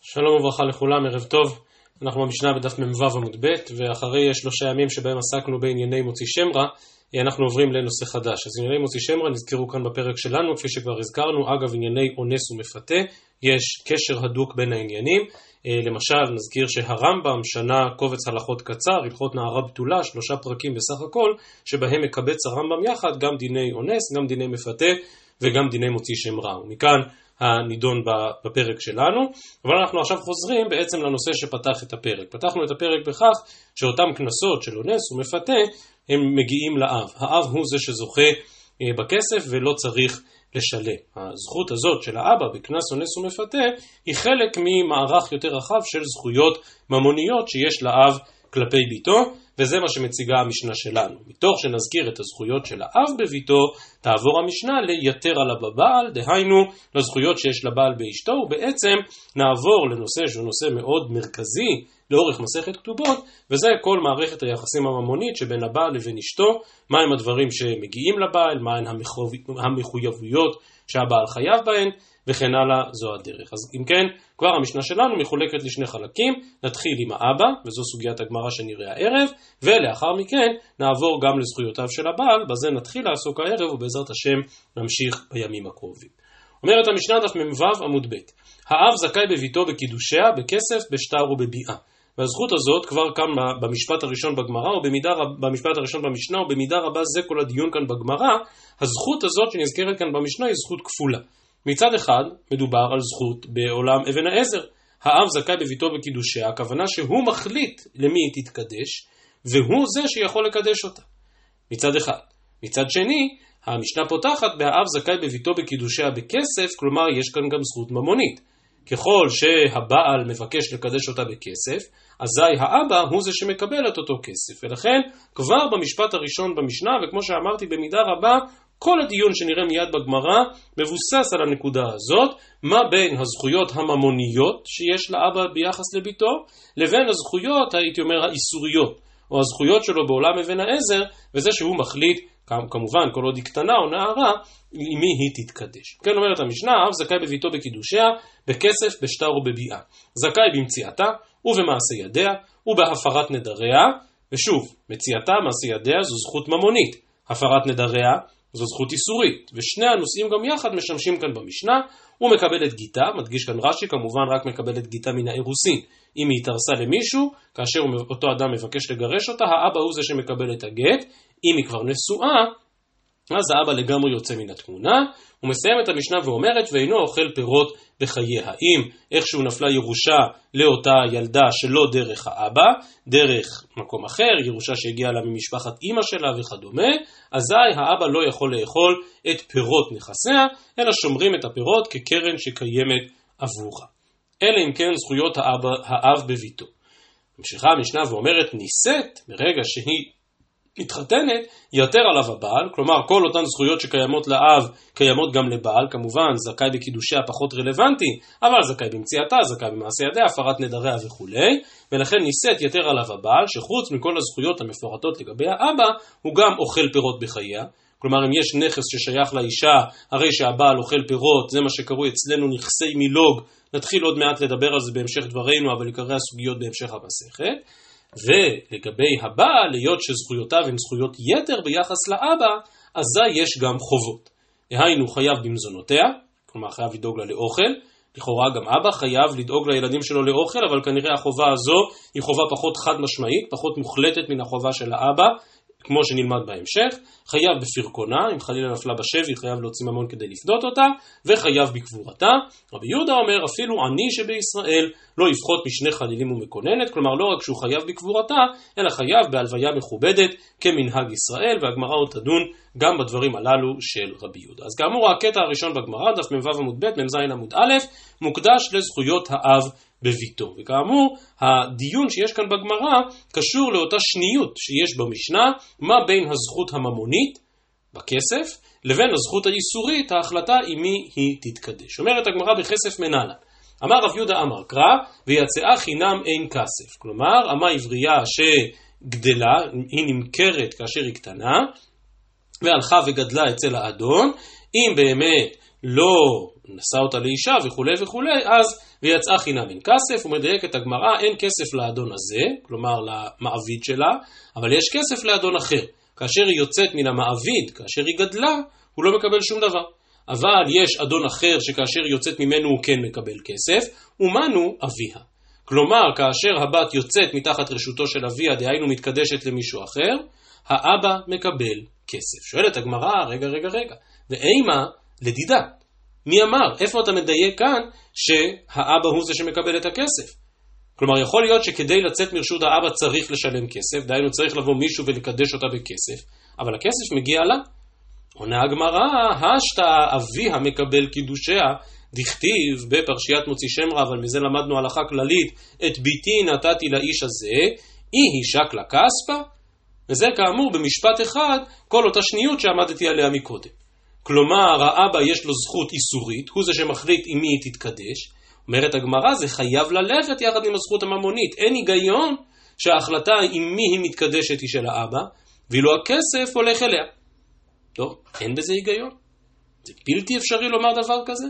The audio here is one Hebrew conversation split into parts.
שלום וברכה לכולם, ערב טוב. אנחנו במשנה בדף מ"ו עמוד ב', ואחרי שלושה ימים שבהם עסקנו בענייני מוציא שם רע, אנחנו עוברים לנושא חדש. אז ענייני מוציא שם רע נזכרו כאן בפרק שלנו, כפי שכבר הזכרנו, אגב ענייני אונס ומפתה, יש קשר הדוק בין העניינים. אה, למשל, נזכיר שהרמב"ם שנה קובץ הלכות קצר, הלכות נערה בתולה, שלושה פרקים בסך הכל, שבהם מקבץ הרמב"ם יחד גם דיני אונס, גם דיני מפתה וגם דיני מוציא שם רע. ומכאן הנידון בפרק שלנו, אבל אנחנו עכשיו חוזרים בעצם לנושא שפתח את הפרק. פתחנו את הפרק בכך שאותם קנסות של אונס ומפתה הם מגיעים לאב. האב הוא זה שזוכה אה, בכסף ולא צריך לשלם. הזכות הזאת של האבא בקנס אונס ומפתה היא חלק ממערך יותר רחב של זכויות ממוניות שיש לאב כלפי בתו, וזה מה שמציגה המשנה שלנו. מתוך שנזכיר את הזכויות של האב בבתו, תעבור המשנה ליתר עליו בבעל, דהיינו לזכויות שיש לבעל באשתו, ובעצם נעבור לנושא שהוא נושא מאוד מרכזי לאורך מסכת כתובות, וזה כל מערכת היחסים הממונית שבין הבעל לבין אשתו, מהם הדברים שמגיעים לבעל, מהן המחויבויות שהבעל חייב בהן, וכן הלאה, זו הדרך. אז אם כן, כבר המשנה שלנו מחולקת לשני חלקים, נתחיל עם האבא, וזו סוגיית הגמרא שנראה הערב, ולאחר מכן נעבור גם לזכויותיו של הבעל, בזה נתחיל לעסוק הערב, ובעזרת השם נמשיך בימים הקרובים. אומרת המשנה דף מ"ו עמוד ב' האב זכאי בביתו בקידושיה, בכסף, בשטר ובביאה. והזכות הזאת כבר כאן במשפט הראשון בגמרא, או במידה, במשפט הראשון במשנה, ובמידה רבה זה כל הדיון כאן בגמרא, הזכות הזאת שנזכרת כאן במשנה היא זכות כפולה. מצד אחד מדובר על זכות בעולם אבן העזר. האב זכאי בביתו בקידושיה, הכוונה שהוא מחליט למי היא תתקדש, והוא זה שיכול לקדש אותה. מצד אחד. מצד שני, המשנה פותחת בהאב זכאי בביתו בקידושיה בכסף, כלומר יש כאן גם זכות ממונית. ככל שהבעל מבקש לקדש אותה בכסף, אזי האבא הוא זה שמקבל את אותו כסף. ולכן כבר במשפט הראשון במשנה, וכמו שאמרתי במידה רבה, כל הדיון שנראה מיד בגמרא מבוסס על הנקודה הזאת, מה בין הזכויות הממוניות שיש לאבא ביחס לביתו, לבין הזכויות, הייתי אומר, האיסוריות, או הזכויות שלו בעולם אבן העזר, וזה שהוא מחליט, כמובן, כל עוד היא קטנה או נערה, עם מי היא תתקדש. כן אומרת המשנה, אב זכאי בביתו בקידושיה, בכסף, בשטר ובביאה. זכאי במציאתה, ובמעשה ידיה, ובהפרת נדריה, ושוב, מציאתה, מעשה ידיה, זו זכות ממונית. הפרת נדריה, זו זכות איסורית, ושני הנושאים גם יחד משמשים כאן במשנה, הוא מקבל את גיתה, מדגיש כאן רש"י, כמובן רק מקבל את גיתה מן האירוסין. אם היא התארסה למישהו, כאשר אותו אדם מבקש לגרש אותה, האבא הוא זה שמקבל את הגט, אם היא כבר נשואה, אז האבא לגמרי יוצא מן התמונה, הוא מסיים את המשנה ואומרת, ואינו אוכל פירות בחייה. אם איכשהו נפלה ירושה לאותה ילדה שלא דרך האבא, דרך מקום אחר, ירושה שהגיעה לה ממשפחת אימא שלה וכדומה, אזי האבא לא יכול לאכול את פירות נכסיה, אלא שומרים את הפירות כקרן שקיימת עבורה. אלה אם כן זכויות האב, האב בביתו. ממשיכה המשנה ואומרת, נישאת ברגע שהיא מתחתנת, יתר עליו הבעל, כלומר כל אותן זכויות שקיימות לאב קיימות גם לבעל, כמובן זכאי בקידושיה פחות רלוונטי, אבל זכאי במציאתה, זכאי במעשה ידיה, הפרת נדריה וכולי, ולכן נישאת יתר עליו הבעל, שחוץ מכל הזכויות המפורטות לגבי האבא, הוא גם אוכל פירות בחייה. כלומר אם יש נכס ששייך לאישה, הרי שהבעל אוכל פירות, זה מה שקרוי אצלנו נכסי מילוג, נתחיל עוד מעט לדבר על זה בהמשך דברינו, אבל עיקרי הסוגיות בהמשך המסכת. ולגבי הבעל, היות שזכויותיו הן זכויות יתר ביחס לאבא, אזי יש גם חובות. דהיינו חייב במזונותיה, כלומר חייב לדאוג לה לאוכל, לכאורה גם אבא חייב לדאוג לילדים שלו לאוכל, אבל כנראה החובה הזו היא חובה פחות חד משמעית, פחות מוחלטת מן החובה של האבא, כמו שנלמד בהמשך, חייב בפרקונה, אם חלילה נפלה בשבי, חייב להוציא ממון כדי לפדות אותה, וחייב בקבורתה. רבי יהודה אומר, אפילו עני שבישראל לא יפחות משני חלילים ומקוננת, כלומר לא רק שהוא חייב בקבורתה, אלא חייב בהלוויה מכובדת כמנהג ישראל, והגמרא עוד תדון גם בדברים הללו של רבי יהודה. אז כאמור, הקטע הראשון בגמרא, דף מ"ו עמוד ב', מ"ז עמוד א', מוקדש לזכויות האב בביתו. וכאמור, הדיון שיש כאן בגמרא קשור לאותה שניות שיש במשנה, מה בין הזכות הממונית בכסף לבין הזכות האיסורית, ההחלטה עם מי היא תתקדש. אומרת הגמרא בכסף מנהלן. אמר רב יהודה אמר קרא, ויצאה חינם אין כסף. כלומר, אמה עברייה גדלה, היא נמכרת כאשר היא קטנה, והלכה וגדלה אצל האדון, אם באמת לא נשא אותה לאישה וכולי וכולי, אז ויצאה חינם אין כסף, ומדייקת הגמרא, אין כסף לאדון הזה, כלומר למעביד שלה, אבל יש כסף לאדון אחר. כאשר היא יוצאת מן המעביד, כאשר היא גדלה, הוא לא מקבל שום דבר. אבל יש אדון אחר שכאשר היא יוצאת ממנו הוא כן מקבל כסף, ומנו אביה. כלומר, כאשר הבת יוצאת מתחת רשותו של אביה, דהיינו מתקדשת למישהו אחר, האבא מקבל כסף. שואלת הגמרא, רגע, רגע, רגע, ואימה לדידה. מי אמר? איפה אתה מדייק כאן שהאבא הוא זה שמקבל את הכסף? כלומר, יכול להיות שכדי לצאת מרשות האבא צריך לשלם כסף, דהיינו צריך לבוא מישהו ולקדש אותה בכסף, אבל הכסף מגיע לה. עונה הגמרא, השתא אבי המקבל קידושיה, דכתיב בפרשיית מוציא שם רע, אבל מזה למדנו הלכה כללית, את ביתי נתתי לאיש הזה, אי הישק לה כספא, וזה כאמור במשפט אחד, כל אותה שניות שעמדתי עליה מקודם. כלומר, האבא יש לו זכות איסורית, הוא זה שמחליט עם מי היא תתקדש. אומרת הגמרא, זה חייב ללכת יחד עם הזכות הממונית. אין היגיון שההחלטה עם מי היא מתקדשת היא של האבא, ואילו הכסף הולך אליה. טוב, אין בזה היגיון. זה בלתי אפשרי לומר דבר כזה.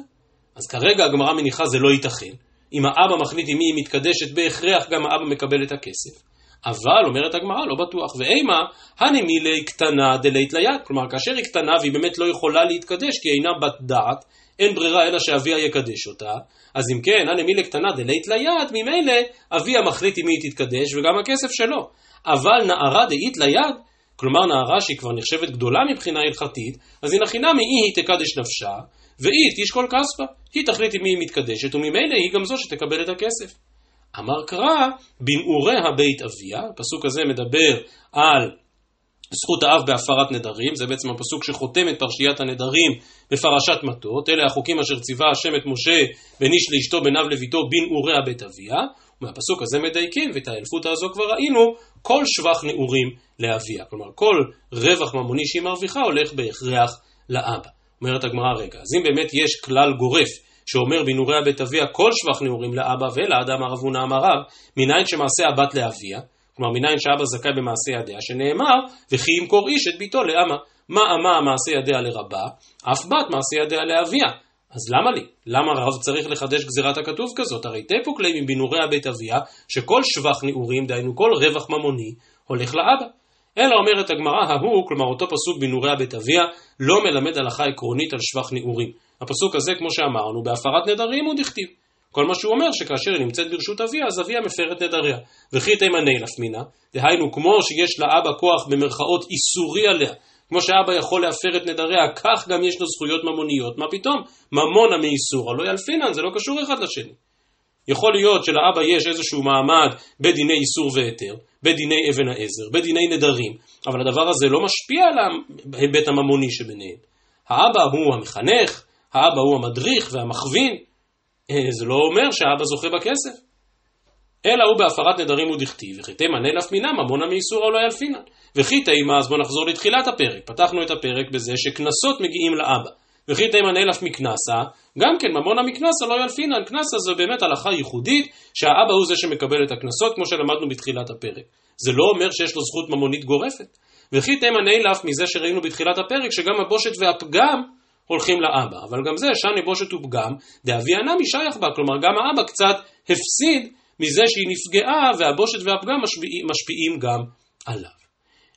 אז כרגע הגמרא מניחה זה לא ייתכן. אם האבא מחליט עם מי היא מתקדשת, בהכרח גם האבא מקבל את הכסף. אבל, אומרת הגמרא, לא בטוח. ואימה, הנמילי קטנה דלית ליד. כלומר, כאשר היא קטנה והיא באמת לא יכולה להתקדש כי אינה בת דעת, אין ברירה אלא שאביה יקדש אותה, אז אם כן, הנמילי קטנה דלית ליד, ממילא אביה מחליט עם מי היא תתקדש וגם הכסף שלו. אבל נערה דאית ליד, כלומר נערה שהיא כבר נחשבת גדולה מבחינה הלכתית, אז הנה חינמי היא היא תקדש נפשה, והיא תשקול כספה. היא תחליט עם מי היא מתקדשת, וממילא היא גם זו שתקבל את הכסף. אמר קרא, בנעוריה בית אביה, הפסוק הזה מדבר על זכות האב בהפרת נדרים, זה בעצם הפסוק שחותם את פרשיית הנדרים בפרשת מטות, אלה החוקים אשר ציווה השם את משה בין איש לאשתו בין אב לביתו בנעוריה בית אביה, ומהפסוק הזה מדייקים, ואת האלפות הזו כבר ראינו, כל שבח נעורים לאביה, כלומר כל רווח ממוני שהיא מרוויחה הולך בהכרח לאבא. אומרת הגמרא רגע, אז אם באמת יש כלל גורף שאומר בנעוריה בית אביה כל שבח נעורים לאבא ולאדם ערבונה אמריו, מניין שמעשה הבת לאביה, כלומר מניין שאבא זכאי במעשה ידיה, שנאמר, וכי ימכור איש את ביתו לאמה. מה אמה מעשה ידיה לרבה, אף בת מעשה ידיה לאביה. אז למה לי? למה רב צריך לחדש גזירת הכתוב כזאת? הרי תפוק ליה מבינוריה בית אביה, שכל שבח נעורים, דהיינו כל רווח ממוני, הולך לאבא. אלא אומרת הגמרא ההוא, כלומר אותו פסוק בנעוריה בית אביה, לא מלמד הלכה עקרונית על שבח נעורים. הפסוק הזה, כמו שאמרנו, בהפרת נדרים הוא דכתיב. כל מה שהוא אומר, שכאשר היא נמצאת ברשות אביה, אז אביה מפרת נדריה. וכי תימני לפמינה, דהיינו, כמו שיש לאבא כוח במרכאות איסורי עליה, כמו שאבא יכול להפר את נדריה, כך גם יש לו זכויות ממוניות. מה פתאום? ממונה מאיסור, הלא ילפינן, זה לא קשור אחד לשני. יכול להיות שלאבא יש איזשהו מעמד בדיני איסור והיתר, בדיני אבן העזר, בדיני נדרים, אבל הדבר הזה לא משפיע על ההיבט הממוני שביניהם. האבא הוא המחנך, האבא הוא המדריך והמכווין, אה, זה לא אומר שהאבא זוכה בכסף. אלא הוא בהפרת נדרים ודכתיב, וכי תימנה נלף מינם, ממונה מאיסור או לא ילפינן. וכי תימה, אז בואו נחזור לתחילת הפרק. פתחנו את הפרק בזה שקנסות מגיעים לאבא. וכי תימה נלף מקנסה, גם כן ממונה מקנסה לא ילפינן. קנסה זו באמת הלכה ייחודית, שהאבא הוא זה שמקבל את הקנסות, כמו שלמדנו בתחילת הפרק. זה לא אומר שיש לו זכות ממונית גורפת. וכי תימה נלף מזה שראינו בתחילת הפרק, שגם הבושת והפגם הולכים לאבא. אבל גם זה, שני בושת ופגם, דאבי ענה משייך בה, כלומר גם האבא קצת הפסיד מזה שהיא נפגעה והבושת והפגם משפיעים, משפיעים גם עליו.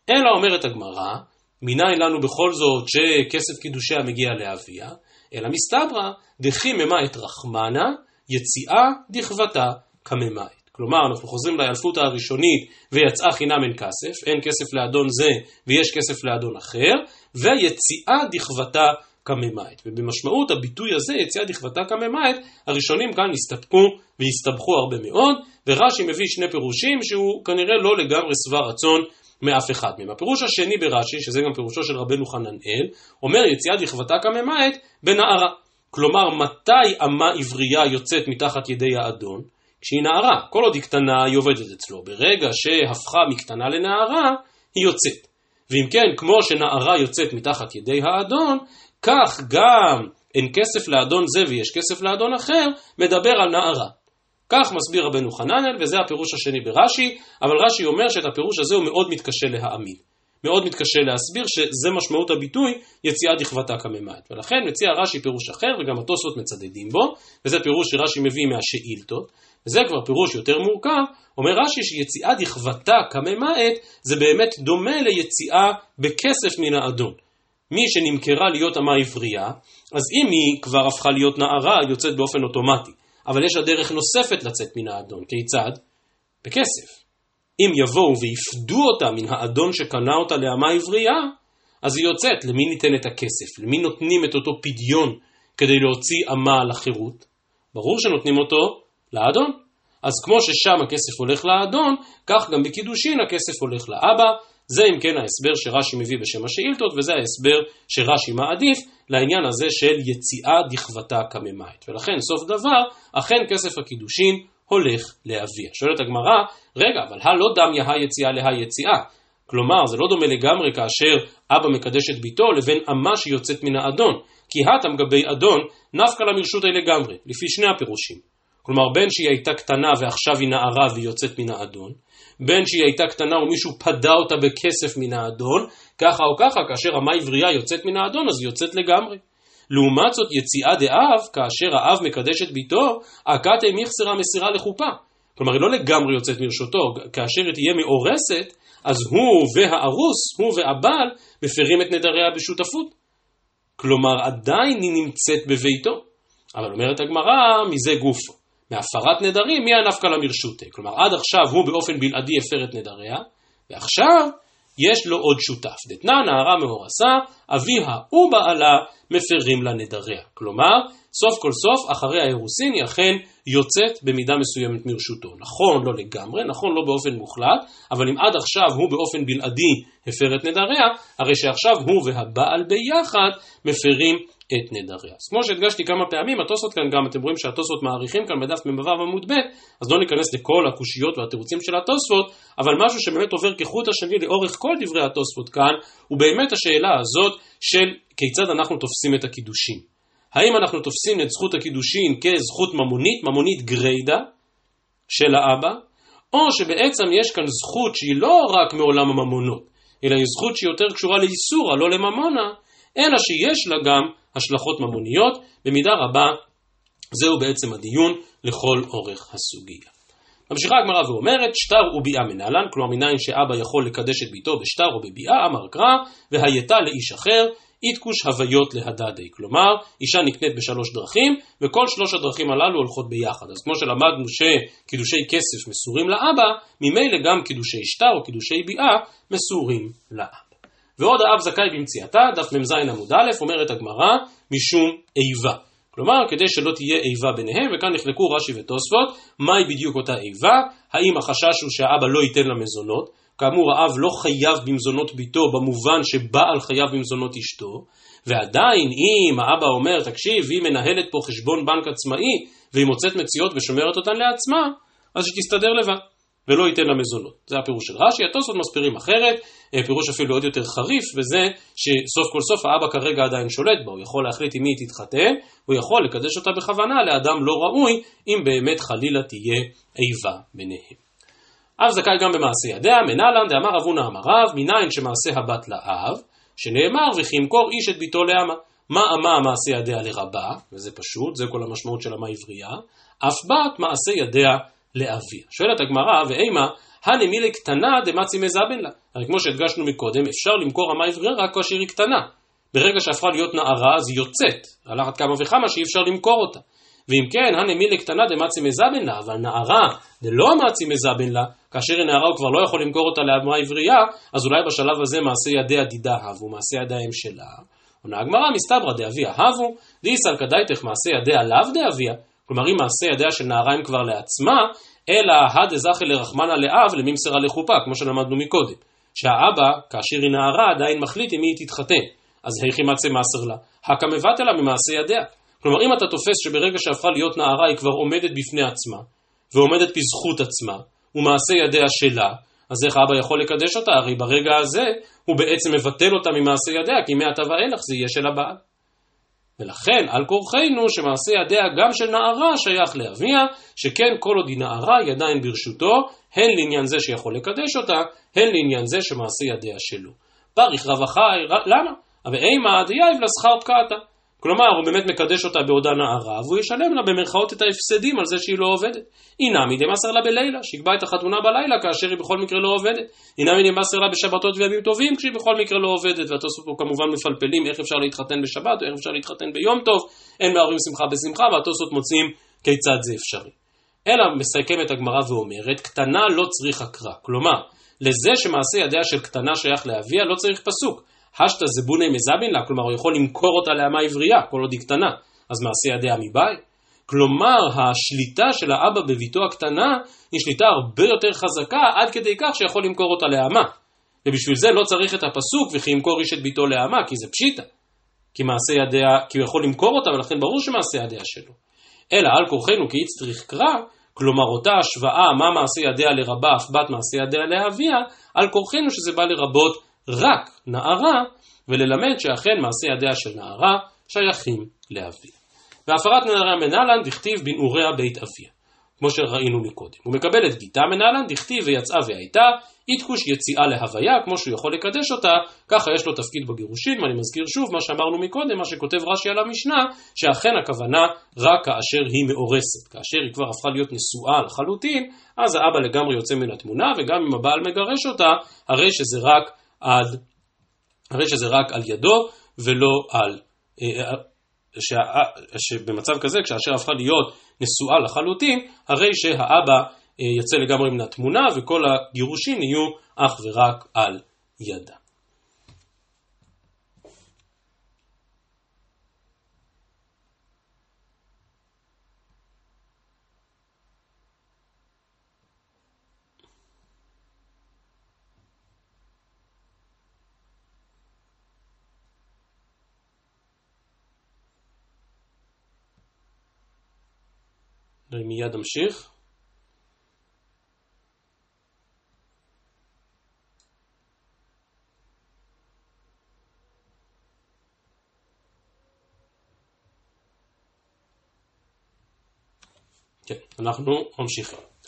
אלא אומרת הגמרא, מניין לנו בכל זאת שכסף קידושיה מגיע לאביה, אלא מסתברא דכי ממית רחמנה, יציאה דכבתה כממית. כלומר, אנחנו חוזרים לאלפות הראשונית ויצאה חינם אין כסף, אין כסף לאדון זה ויש כסף לאדון אחר, ויציאה דכבתה כממית. ובמשמעות הביטוי הזה, יציאה דכבתה כממית, הראשונים כאן הסתפקו והסתבכו הרבה מאוד, ורש"י מביא שני פירושים שהוא כנראה לא לגמרי שבע רצון מאף אחד מהם. הפירוש השני ברש"י, שזה גם פירושו של רבנו חננאל, אומר יציאה דכבתה כממית בנערה. כלומר, מתי אמה עברייה יוצאת מתחת ידי האדון? כשהיא נערה. כל עוד היא קטנה, היא עובדת אצלו. ברגע שהפכה מקטנה לנערה, היא יוצאת. ואם כן, כמו שנערה יוצאת מתחת ידי האדון, כך גם אין כסף לאדון זה ויש כסף לאדון אחר, מדבר על נערה. כך מסביר רבנו חננאל, וזה הפירוש השני ברש"י, אבל רש"י אומר שאת הפירוש הזה הוא מאוד מתקשה להעמיד. מאוד מתקשה להסביר שזה משמעות הביטוי יציאה דכבתה כממעט. ולכן מציע רש"י פירוש אחר, וגם התוספות מצדדים בו, וזה פירוש שרש"י מביא מהשאילתות, וזה כבר פירוש יותר מורכב, אומר רש"י שיציאה דכבתה כממעט זה באמת דומה ליציאה בכסף מן האדון. מי שנמכרה להיות אמה עברייה, אז אם היא כבר הפכה להיות נערה, היא יוצאת באופן אוטומטי. אבל יש לה דרך נוספת לצאת מן האדון. כיצד? בכסף. אם יבואו ויפדו אותה מן האדון שקנה אותה לאמה עברייה, אז היא יוצאת. למי ניתן את הכסף? למי נותנים את אותו פדיון כדי להוציא אמה לחירות? ברור שנותנים אותו לאדון. אז כמו ששם הכסף הולך לאדון, כך גם בקידושין הכסף הולך לאבא. זה אם כן ההסבר שרש"י מביא בשם השאילתות, וזה ההסבר שרש"י מעדיף לעניין הזה של יציאה דכבתה כממית. ולכן סוף דבר, אכן כסף הקידושין הולך לאביה. שואלת הגמרא, רגע, אבל הלא דמיה היציאה להיציאה. כלומר, זה לא דומה לגמרי כאשר אבא מקדש את ביתו לבין אמה שיוצאת מן האדון. כי הטם גבי אדון נפקא לה מרשות לגמרי, לפי שני הפירושים. כלומר, בין שהיא הייתה קטנה ועכשיו היא נערה והיא יוצאת מן האדון, בין שהיא הייתה קטנה ומישהו פדה אותה בכסף מן האדון, ככה או ככה, כאשר אמה עברייה יוצאת מן האדון, אז היא יוצאת לגמרי. לעומת זאת יציאה דאב, כאשר האב מקדש את ביתו, אקתי מיכסרה מסירה לחופה. כלומר, היא לא לגמרי יוצאת מרשותו, כאשר היא תהיה מאורסת, אז הוא והארוס, הוא והבעל, מפרים את נדריה בשותפות. כלומר, עדיין היא נמצאת בביתו. אבל אומרת הגמרא, מזה גופו. מהפרת נדרים, מי הנפקא למרשותה? כלומר, עד עכשיו הוא באופן בלעדי הפר את נדריה, ועכשיו יש לו עוד שותף. דתנא נערה מאורסה, אביה ובעלה מפרים לה נדריה. כלומר, סוף כל סוף, אחרי האירוסין היא אכן יוצאת במידה מסוימת מרשותו. נכון, לא לגמרי, נכון, לא באופן מוחלט, אבל אם עד עכשיו הוא באופן בלעדי הפר את נדריה, הרי שעכשיו הוא והבעל ביחד מפרים את נדריה. אז כמו שהדגשתי כמה פעמים, התוספות כאן גם, אתם רואים שהתוספות מעריכים כאן בדף מ"ו עמוד ב', אז לא ניכנס לכל הקושיות והתירוצים של התוספות, אבל משהו שבאמת עובר כחוט השני לאורך כל דברי התוספות כאן, הוא באמת השאלה הזאת של כיצד אנחנו תופסים את הקידושין. האם אנחנו תופסים את זכות הקידושין כזכות ממונית, ממונית גריידה של האבא, או שבעצם יש כאן זכות שהיא לא רק מעולם הממונות, אלא היא זכות שהיא יותר קשורה לאיסורה, לא לממונה, אלא שיש לה גם השלכות ממוניות, במידה רבה זהו בעצם הדיון לכל אורך הסוגיה. ממשיכה הגמרא ואומרת, שטר וביאה מנהלן, כלומר מניין שאבא יכול לקדש את ביתו בשטר או בביאה, אמר קרא, והייתה לאיש אחר, איתקוש הוויות להדדי. כלומר, אישה נקנית בשלוש דרכים, וכל שלוש הדרכים הללו הולכות ביחד. אז כמו שלמדנו שקידושי כסף מסורים לאבא, ממילא גם קידושי שטר או קידושי ביאה מסורים לאבא. ועוד האב זכאי במציאתה, דף מ"ז עמוד א', אומרת הגמרא, משום איבה. כלומר, כדי שלא תהיה איבה ביניהם, וכאן נחלקו רש"י ותוספות, מהי בדיוק אותה איבה? האם החשש הוא שהאבא לא ייתן לה מזונות? כאמור, האב לא חייב במזונות ביתו במובן שבעל חייב במזונות אשתו, ועדיין אם האבא אומר, תקשיב, היא מנהלת פה חשבון בנק עצמאי, והיא מוצאת מציאות ושומרת אותן לעצמה, אז שתסתדר לבד. ולא ייתן לה מזונות. זה הפירוש של רש"י, התוספות מסבירים אחרת, אה, פירוש אפילו עוד יותר חריף, וזה שסוף כל סוף האבא כרגע עדיין שולט בה, הוא יכול להחליט עם מי היא תתחתן, הוא יכול לקדש אותה בכוונה לאדם לא ראוי, אם באמת חלילה תהיה איבה ביניהם. אב זכאי גם במעשה ידיה, מנהלן דאמר אבונה אמריו, מניין שמעשה הבת לאב, שנאמר וכי ימכור איש את ביתו לאמה. מה אמה מעשה ידיה לרבה, וזה פשוט, זה כל המשמעות של אמה עברייה, אף בת מעשה ידיה לאביה. שואלת הגמרא, ואימה, הנמילי קטנה דמצי מזבן לה. הרי כמו שהדגשנו מקודם, אפשר למכור אמה עברייה רק כאשר היא קטנה. ברגע שהפכה להיות נערה, אז היא יוצאת. על אחת כמה וכמה שאי אפשר למכור אותה. ואם כן, הנמילי קטנה דמצי מזבן לה, אבל נערה דלא מצי מזבן לה, כאשר היא נערה הוא כבר לא יכול למכור אותה לאמה עברייה, אז אולי בשלב הזה מעשה ידיה דידה הבו, מעשה ידיים שלה. עונה הגמרא מסתברא דאביה הבו, דיסל כדאיתך מעשה ידיה לאו דאביה, כלומר אם מעשה ידיה של נערה הם כבר לעצמה, אלא הד אזכי לרחמנה לאב לממסרה לחופה, כמו שלמדנו מקודם. שהאבא, כאשר היא נערה, עדיין מחליט עם מי היא תתחתן. אז היכי מצא מסר לה, הקא מבטלה ממעשה ידיה. כלומר, אם אתה תופס שברגע שהפכה להיות נערה היא כבר עומדת בפני עצמה, ועומדת בזכות עצמה, ומעשה ידיה שלה, אז איך אבא יכול לקדש אותה? הרי ברגע הזה הוא בעצם מבטל אותה ממעשה ידיה, כי מעתה ואילך זה יהיה של הבעל. ולכן על כורחנו שמעשה ידיה גם של נערה שייך לאביה, שכן כל עוד היא נערה היא עדיין ברשותו, הן לעניין זה שיכול לקדש אותה, הן לעניין זה שמעשה ידיה שלו. פריך רווחי, למה? אבל אימה דייב לשכר פקעתה. כלומר, הוא באמת מקדש אותה בעודה נערה, והוא ישלם לה במרכאות את ההפסדים על זה שהיא לא עובדת. אינמי דמסר לה בלילה, שיקבע את החתונה בלילה כאשר היא בכל מקרה לא עובדת. אינמי דמסר לה בשבתות וימים טובים כשהיא בכל מקרה לא עובדת. והתוספות פה כמובן מפלפלים איך אפשר להתחתן בשבת או איך אפשר להתחתן ביום טוב. אין מערבים שמחה בשמחה, והתוספות מוצאים כיצד זה אפשרי. אלא מסכמת הגמרא ואומרת, קטנה לא צריך הקרא. כלומר, לזה שמעשה ידיה של קטנה שייך לאביה לא צריך פסוק. השתא זבוני מזבין לה, כלומר הוא יכול למכור אותה לאמה עברייה, כל עוד היא קטנה, אז מעשה ידיה מבית. כלומר, השליטה של האבא בביתו הקטנה היא שליטה הרבה יותר חזקה עד כדי כך שיכול למכור אותה לאמה. ובשביל זה לא צריך את הפסוק וכי ימכור איש את ביתו לאמה, כי זה פשיטה. כי מעשה ידיה, כי הוא יכול למכור אותה ולכן ברור שמעשה ידיה שלו. אלא על כורחנו כי איץ צריך קרא, כלומר אותה השוואה מה מעשה ידיה לרבה אף בת מעשה ידיה לאביה, על כורחנו שזה בא לרבות רק נערה, וללמד שאכן מעשי ידיה של נערה שייכים לאביה. והפרת נערה מנהלן דכתיב בנעוריה בית אביה, כמו שראינו מקודם. הוא מקבל את גיתה מנהלן דכתיב ויצאה והייתה, איתקוש יציאה להוויה, כמו שהוא יכול לקדש אותה, ככה יש לו תפקיד בגירושין, ואני מזכיר שוב מה שאמרנו מקודם, מה שכותב רש"י על המשנה, שאכן הכוונה רק כאשר היא מאורסת. כאשר היא כבר הפכה להיות נשואה לחלוטין, אז האבא לגמרי יוצא מן התמונה, וגם אם הבעל מגרש אותה, הרי שזה רק עד, הרי שזה רק על ידו ולא על, אה, שה, שבמצב כזה כשאשר הפכה להיות נשואה לחלוטין, הרי שהאבא אה, יצא לגמרי מן התמונה וכל הגירושין יהיו אך ורק על ידה. אני מיד אמשיך. כן, אנחנו ממשיכים.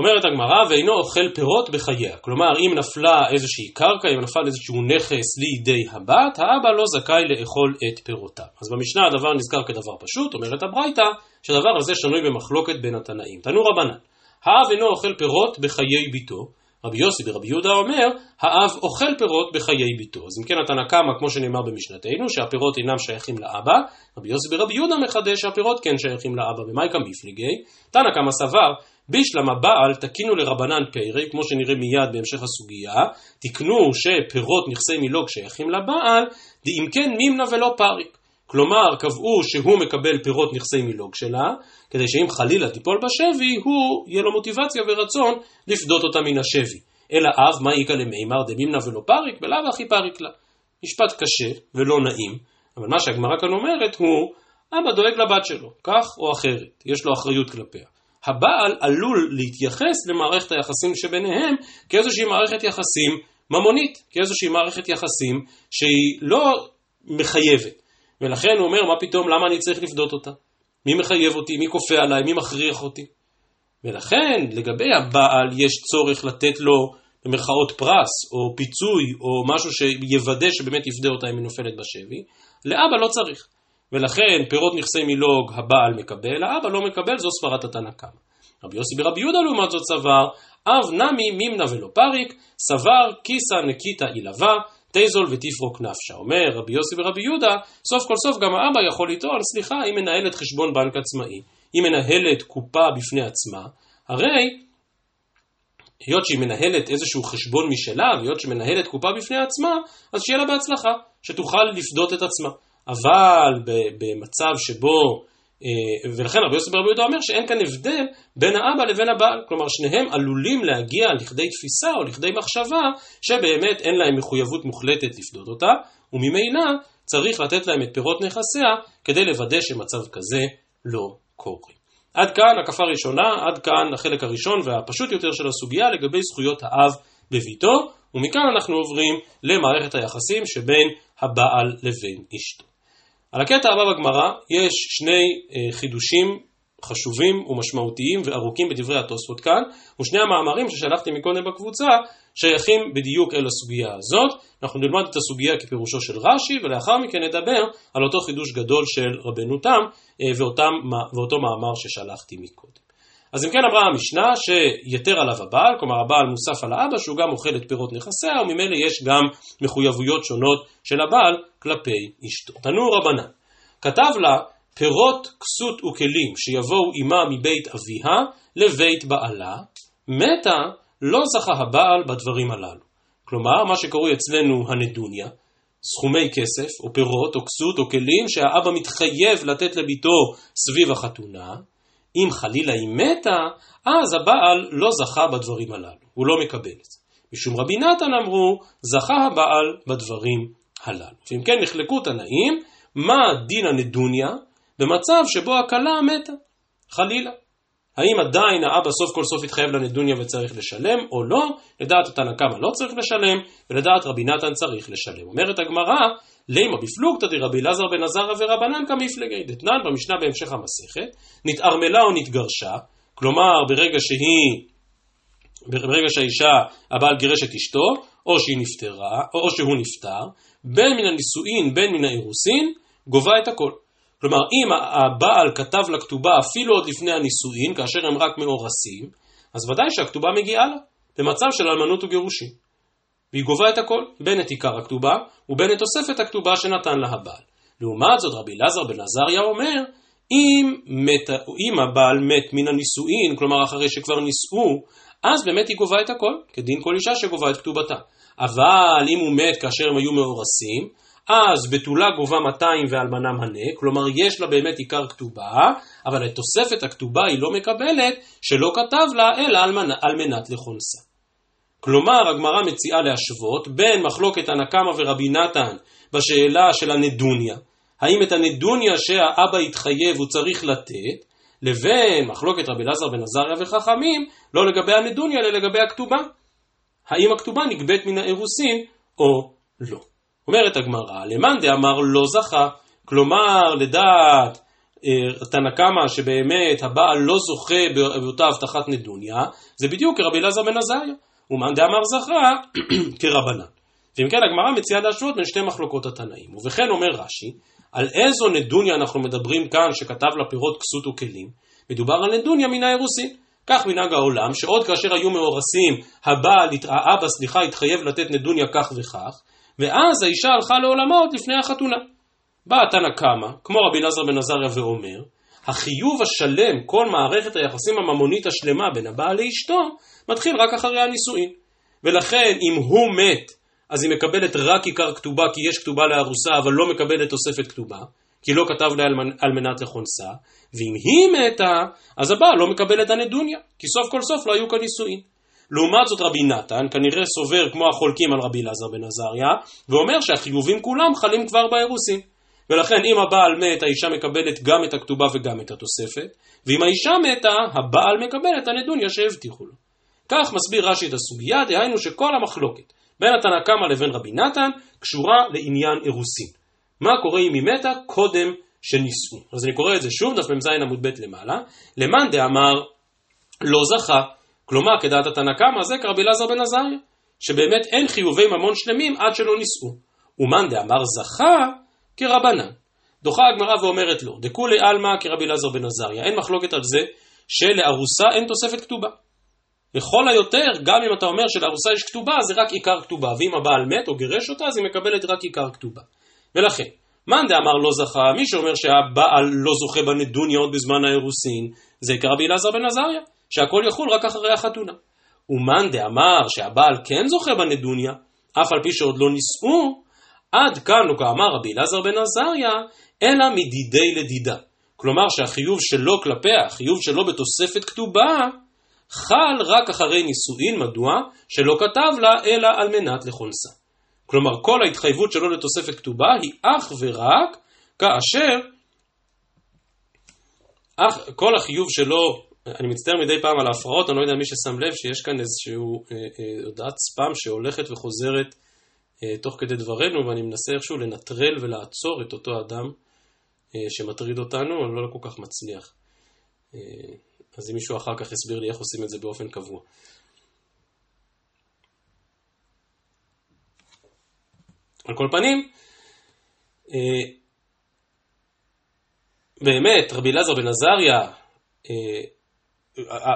אומרת הגמרא, ואינו אוכל פירות בחייה. כלומר, אם נפלה איזושהי קרקע, אם נפל איזשהו נכס לידי הבת, האבא לא זכאי לאכול את פירותיו. אז במשנה הדבר נזכר כדבר פשוט, אומרת הברייתא, שהדבר הזה שנוי במחלוקת בין התנאים. תנו רבנן, האב אינו אוכל פירות בחיי ביתו, רבי יוסי ברבי יהודה אומר, האב אוכל פירות בחיי ביתו. אז אם כן התנא קמא, כמו שנאמר במשנתנו, שהפירות אינם שייכים לאבא, רבי יוסי ברבי יהודה מחדש שהפירות כן שייכים לאבא. במאי קמיפליגי, תנא קמא סבר בישלם הבעל תקינו לרבנן פרי, כמו שנראה מיד בהמשך הסוגיה, תקנו שפירות נכסי מילוג שייכים לבעל, דאם כן מימנה ולא פריק. כלומר, קבעו שהוא מקבל פירות נכסי מילוג שלה, כדי שאם חלילה תיפול בשבי, הוא, יהיה לו מוטיבציה ורצון לפדות אותה מן השבי. אלא אב, מה איכא למימר דמימנה ולא פריק, בלאו הכי פריק לה. משפט קשה ולא נעים, אבל מה שהגמרא כאן אומרת הוא, אבא דואג לבת שלו, כך או אחרת, יש לו אחריות כלפיה. הבעל עלול להתייחס למערכת היחסים שביניהם כאיזושהי מערכת יחסים ממונית, כאיזושהי מערכת יחסים שהיא לא מחייבת. ולכן הוא אומר, מה פתאום, למה אני צריך לפדות אותה? מי מחייב אותי? מי כופה עליי? מי מכריח אותי? ולכן, לגבי הבעל יש צורך לתת לו במרכאות פרס, או פיצוי, או משהו שיוודא שבאמת יפדה אותה אם היא נופלת בשבי, לאבא לא צריך. ולכן פירות נכסי מילוג הבעל מקבל, האבא לא מקבל, זו סברת התנא קמא. רבי יוסי ברבי יהודה לעומת זאת סבר, אב נמי מימנה ולא פריק, סבר כיסא נקיתא אילבה, תזול ותפרוק נפשה. אומר רבי יוסי ורבי יהודה, סוף כל סוף גם האבא יכול לטעון, סליחה, היא מנהלת חשבון בנק עצמאי, היא מנהלת קופה בפני עצמה, הרי היות שהיא מנהלת איזשהו חשבון משלה, והיות שמנהלת קופה בפני עצמה, אז שיהיה לה בהצלחה, שתוכל לפדות את עצמה. אבל במצב שבו, אה, ולכן רבי יוסף ברבי יהודה אומר שאין כאן הבדל בין האבא לבין הבעל, כלומר שניהם עלולים להגיע לכדי תפיסה או לכדי מחשבה שבאמת אין להם מחויבות מוחלטת לפדות אותה, וממילא צריך לתת להם את פירות נכסיה כדי לוודא שמצב כזה לא קורה. עד כאן הקפה ראשונה, עד כאן החלק הראשון והפשוט יותר של הסוגיה לגבי זכויות האב בביתו, ומכאן אנחנו עוברים למערכת היחסים שבין הבעל לבין אשתו. על הקטע הבא בגמרא יש שני אה, חידושים חשובים ומשמעותיים וארוכים בדברי התוספות כאן, ושני המאמרים ששלחתי מקודם בקבוצה שייכים בדיוק אל הסוגיה הזאת. אנחנו נלמד את הסוגיה כפירושו של רש"י, ולאחר מכן נדבר על אותו חידוש גדול של רבנו תם אה, ואותו מאמר ששלחתי מקודם. אז אם כן אמרה המשנה שיתר עליו הבעל, כלומר הבעל מוסף על האבא שהוא גם אוכל את פירות נכסיה, וממילא יש גם מחויבויות שונות של הבעל כלפי אשתו. תנו רבנן, כתב לה פירות כסות וכלים שיבואו עמה מבית אביה לבית בעלה, מתה לא זכה הבעל בדברים הללו. כלומר, מה שקרוי אצלנו הנדוניה, סכומי כסף או פירות או כסות או כלים שהאבא מתחייב לתת לביתו סביב החתונה, אם חלילה היא מתה, אז הבעל לא זכה בדברים הללו, הוא לא מקבל את זה. משום רבי נתן אמרו, זכה הבעל בדברים הללו. ואם כן נחלקו תנאים, מה דין הנדוניה במצב שבו הכלה מתה, חלילה. האם עדיין האבא סוף כל סוף התחייב לנדוניה וצריך לשלם, או לא? לדעת התנא קמא לא צריך לשלם, ולדעת רבי נתן צריך לשלם. אומרת הגמרא, לימה בפלוגתא דרבי אלעזר בן עזרא ורבנן כמפלגי דתנן במשנה בהמשך המסכת, נתערמלה או נתגרשה, כלומר ברגע שהיא, ברגע שהאישה, הבעל גירש את אשתו, או שהיא נפטרה, או שהוא נפטר, בין מן הנישואין בין מן האירוסין, גובה את הכל. כלומר, אם הבעל כתב לכתובה אפילו עוד לפני הנישואין, כאשר הם רק מאורסים, אז ודאי שהכתובה מגיעה לה, במצב של אלמנות וגירושין. והיא גובה את הכל, בין את עיקר הכתובה, ובין את תוספת הכתובה שנתן לה הבעל. לעומת זאת, רבי אלעזר בן עזריה אומר, אם, מת, אם הבעל מת מן הנישואין, כלומר אחרי שכבר נישאו, אז באמת היא גובה את הכל, כדין כל אישה שגובה את כתובתה. אבל אם הוא מת כאשר הם היו מאורסים, אז בתולה גובה 200 ואלמנה מנה, כלומר יש לה באמת עיקר כתובה, אבל את תוספת הכתובה היא לא מקבלת, שלא כתב לה, אלא על מנת לכונסה. כלומר, הגמרא מציעה להשוות בין מחלוקת הנקמה ורבי נתן בשאלה של הנדוניה, האם את הנדוניה שהאבא התחייב הוא צריך לתת, לבין מחלוקת רבי אלעזר בן עזריה וחכמים, לא לגבי הנדוניה אלא לגבי הכתובה. האם הכתובה נגבית מן האירוסין או לא. אומרת הגמרא, למאן דאמר לא זכה, כלומר לדעת אה, תנא קמא שבאמת הבעל לא זוכה באותה הבטחת נדוניה, זה בדיוק כרבי אלעזר בן עזריה. ומאן דאמר זכה כרבנן. ואם כן הגמרא מציעה להשוות בין שתי מחלוקות התנאים. ובכן אומר רש"י, על איזו נדוניה אנחנו מדברים כאן שכתב לה פירות כסות וכלים? מדובר על נדוניה מן האירוסין. כך מנהג העולם, שעוד כאשר היו מאורסים, הבעל, האבא, סליחה, התחייב לתת נדוניה כך וכך, ואז האישה הלכה לעולמה עוד לפני החתונה. באה תנא קמא, כמו רבי אלעזר בן עזריה ואומר, החיוב השלם, כל מערכת היחסים הממונית השלמה בין הבעל לאשתו, מתחיל רק אחרי הנישואין. ולכן אם הוא מת, אז היא מקבלת רק עיקר כתובה כי יש כתובה לארוסה, אבל לא מקבלת תוספת כתובה, כי לא כתב לה על מנת לכונסה, ואם היא מתה, אז הבעל לא מקבל את הנדוניה, כי סוף כל סוף לא היו כאן נישואין. לעומת זאת רבי נתן כנראה סובר כמו החולקים על רבי אלעזר בן עזריה, ואומר שהחיובים כולם חלים כבר באירוסין. ולכן אם הבעל מת, האישה מקבלת גם את הכתובה וגם את התוספת, ואם האישה מתה, הבעל מקבל את הנדוניה שהבטיחו לו. כך מסביר רש"י את הסוגיה, דהיינו שכל המחלוקת בין התנא קמא לבין רבי נתן קשורה לעניין אירוסין. מה קורה אם היא מתה קודם שנישאו? אז אני קורא את זה שוב, דף מ"ז עמוד ב' למעלה, למאן דאמר לא זכה, כלומר כדעת התנא קמא זה כרבי אלעזר בן עזריה, שבאמת אין חיובי ממון שלמים עד שלא נישאו. ומאן דאמר זכה כרבנן. דוחה הגמרא ואומרת לו, דכולי עלמא כרבי אלעזר בן עזריה, אין מחלוקת על זה שלארוסה אין תוספת כתובה. לכל היותר, גם אם אתה אומר שלארוסה יש כתובה, זה רק עיקר כתובה, ואם הבעל מת או גירש אותה, אז היא מקבלת רק עיקר כתובה. ולכן, מאן דאמר לא זכה, מי שאומר שהבעל לא זוכה בנדוניה עוד בזמן האירוסין, זה כרבי אלעזר בן עזריה, שהכל יחול רק אחרי החתונה. ומאן דאמר שהבעל כן זוכה בנדוניה, אף על פי שעוד לא נישאו, עד כאן לא כאמר רבי אלעזר בן עזריה, אלא מדידי לדידה. כלומר שהחיוב שלו כלפיה, החיוב שלו בתוספת כתובה, חל רק אחרי נישואין, מדוע? שלא כתב לה אלא על מנת לכונסה. כלומר, כל ההתחייבות שלו לתוספת כתובה היא אך ורק כאשר אך, כל החיוב שלו, אני מצטער מדי פעם על ההפרעות, אני לא יודע מי ששם לב שיש כאן איזושהי אה, אה, הודעת ספאם שהולכת וחוזרת תוך כדי דברנו, ואני מנסה איכשהו לנטרל ולעצור את אותו אדם אה, שמטריד אותנו, אני לא כל כך מצליח. אה, אז אם מישהו אחר כך יסביר לי איך עושים את זה באופן קבוע. על כל פנים, באמת, רבי אלעזר בן עזריה,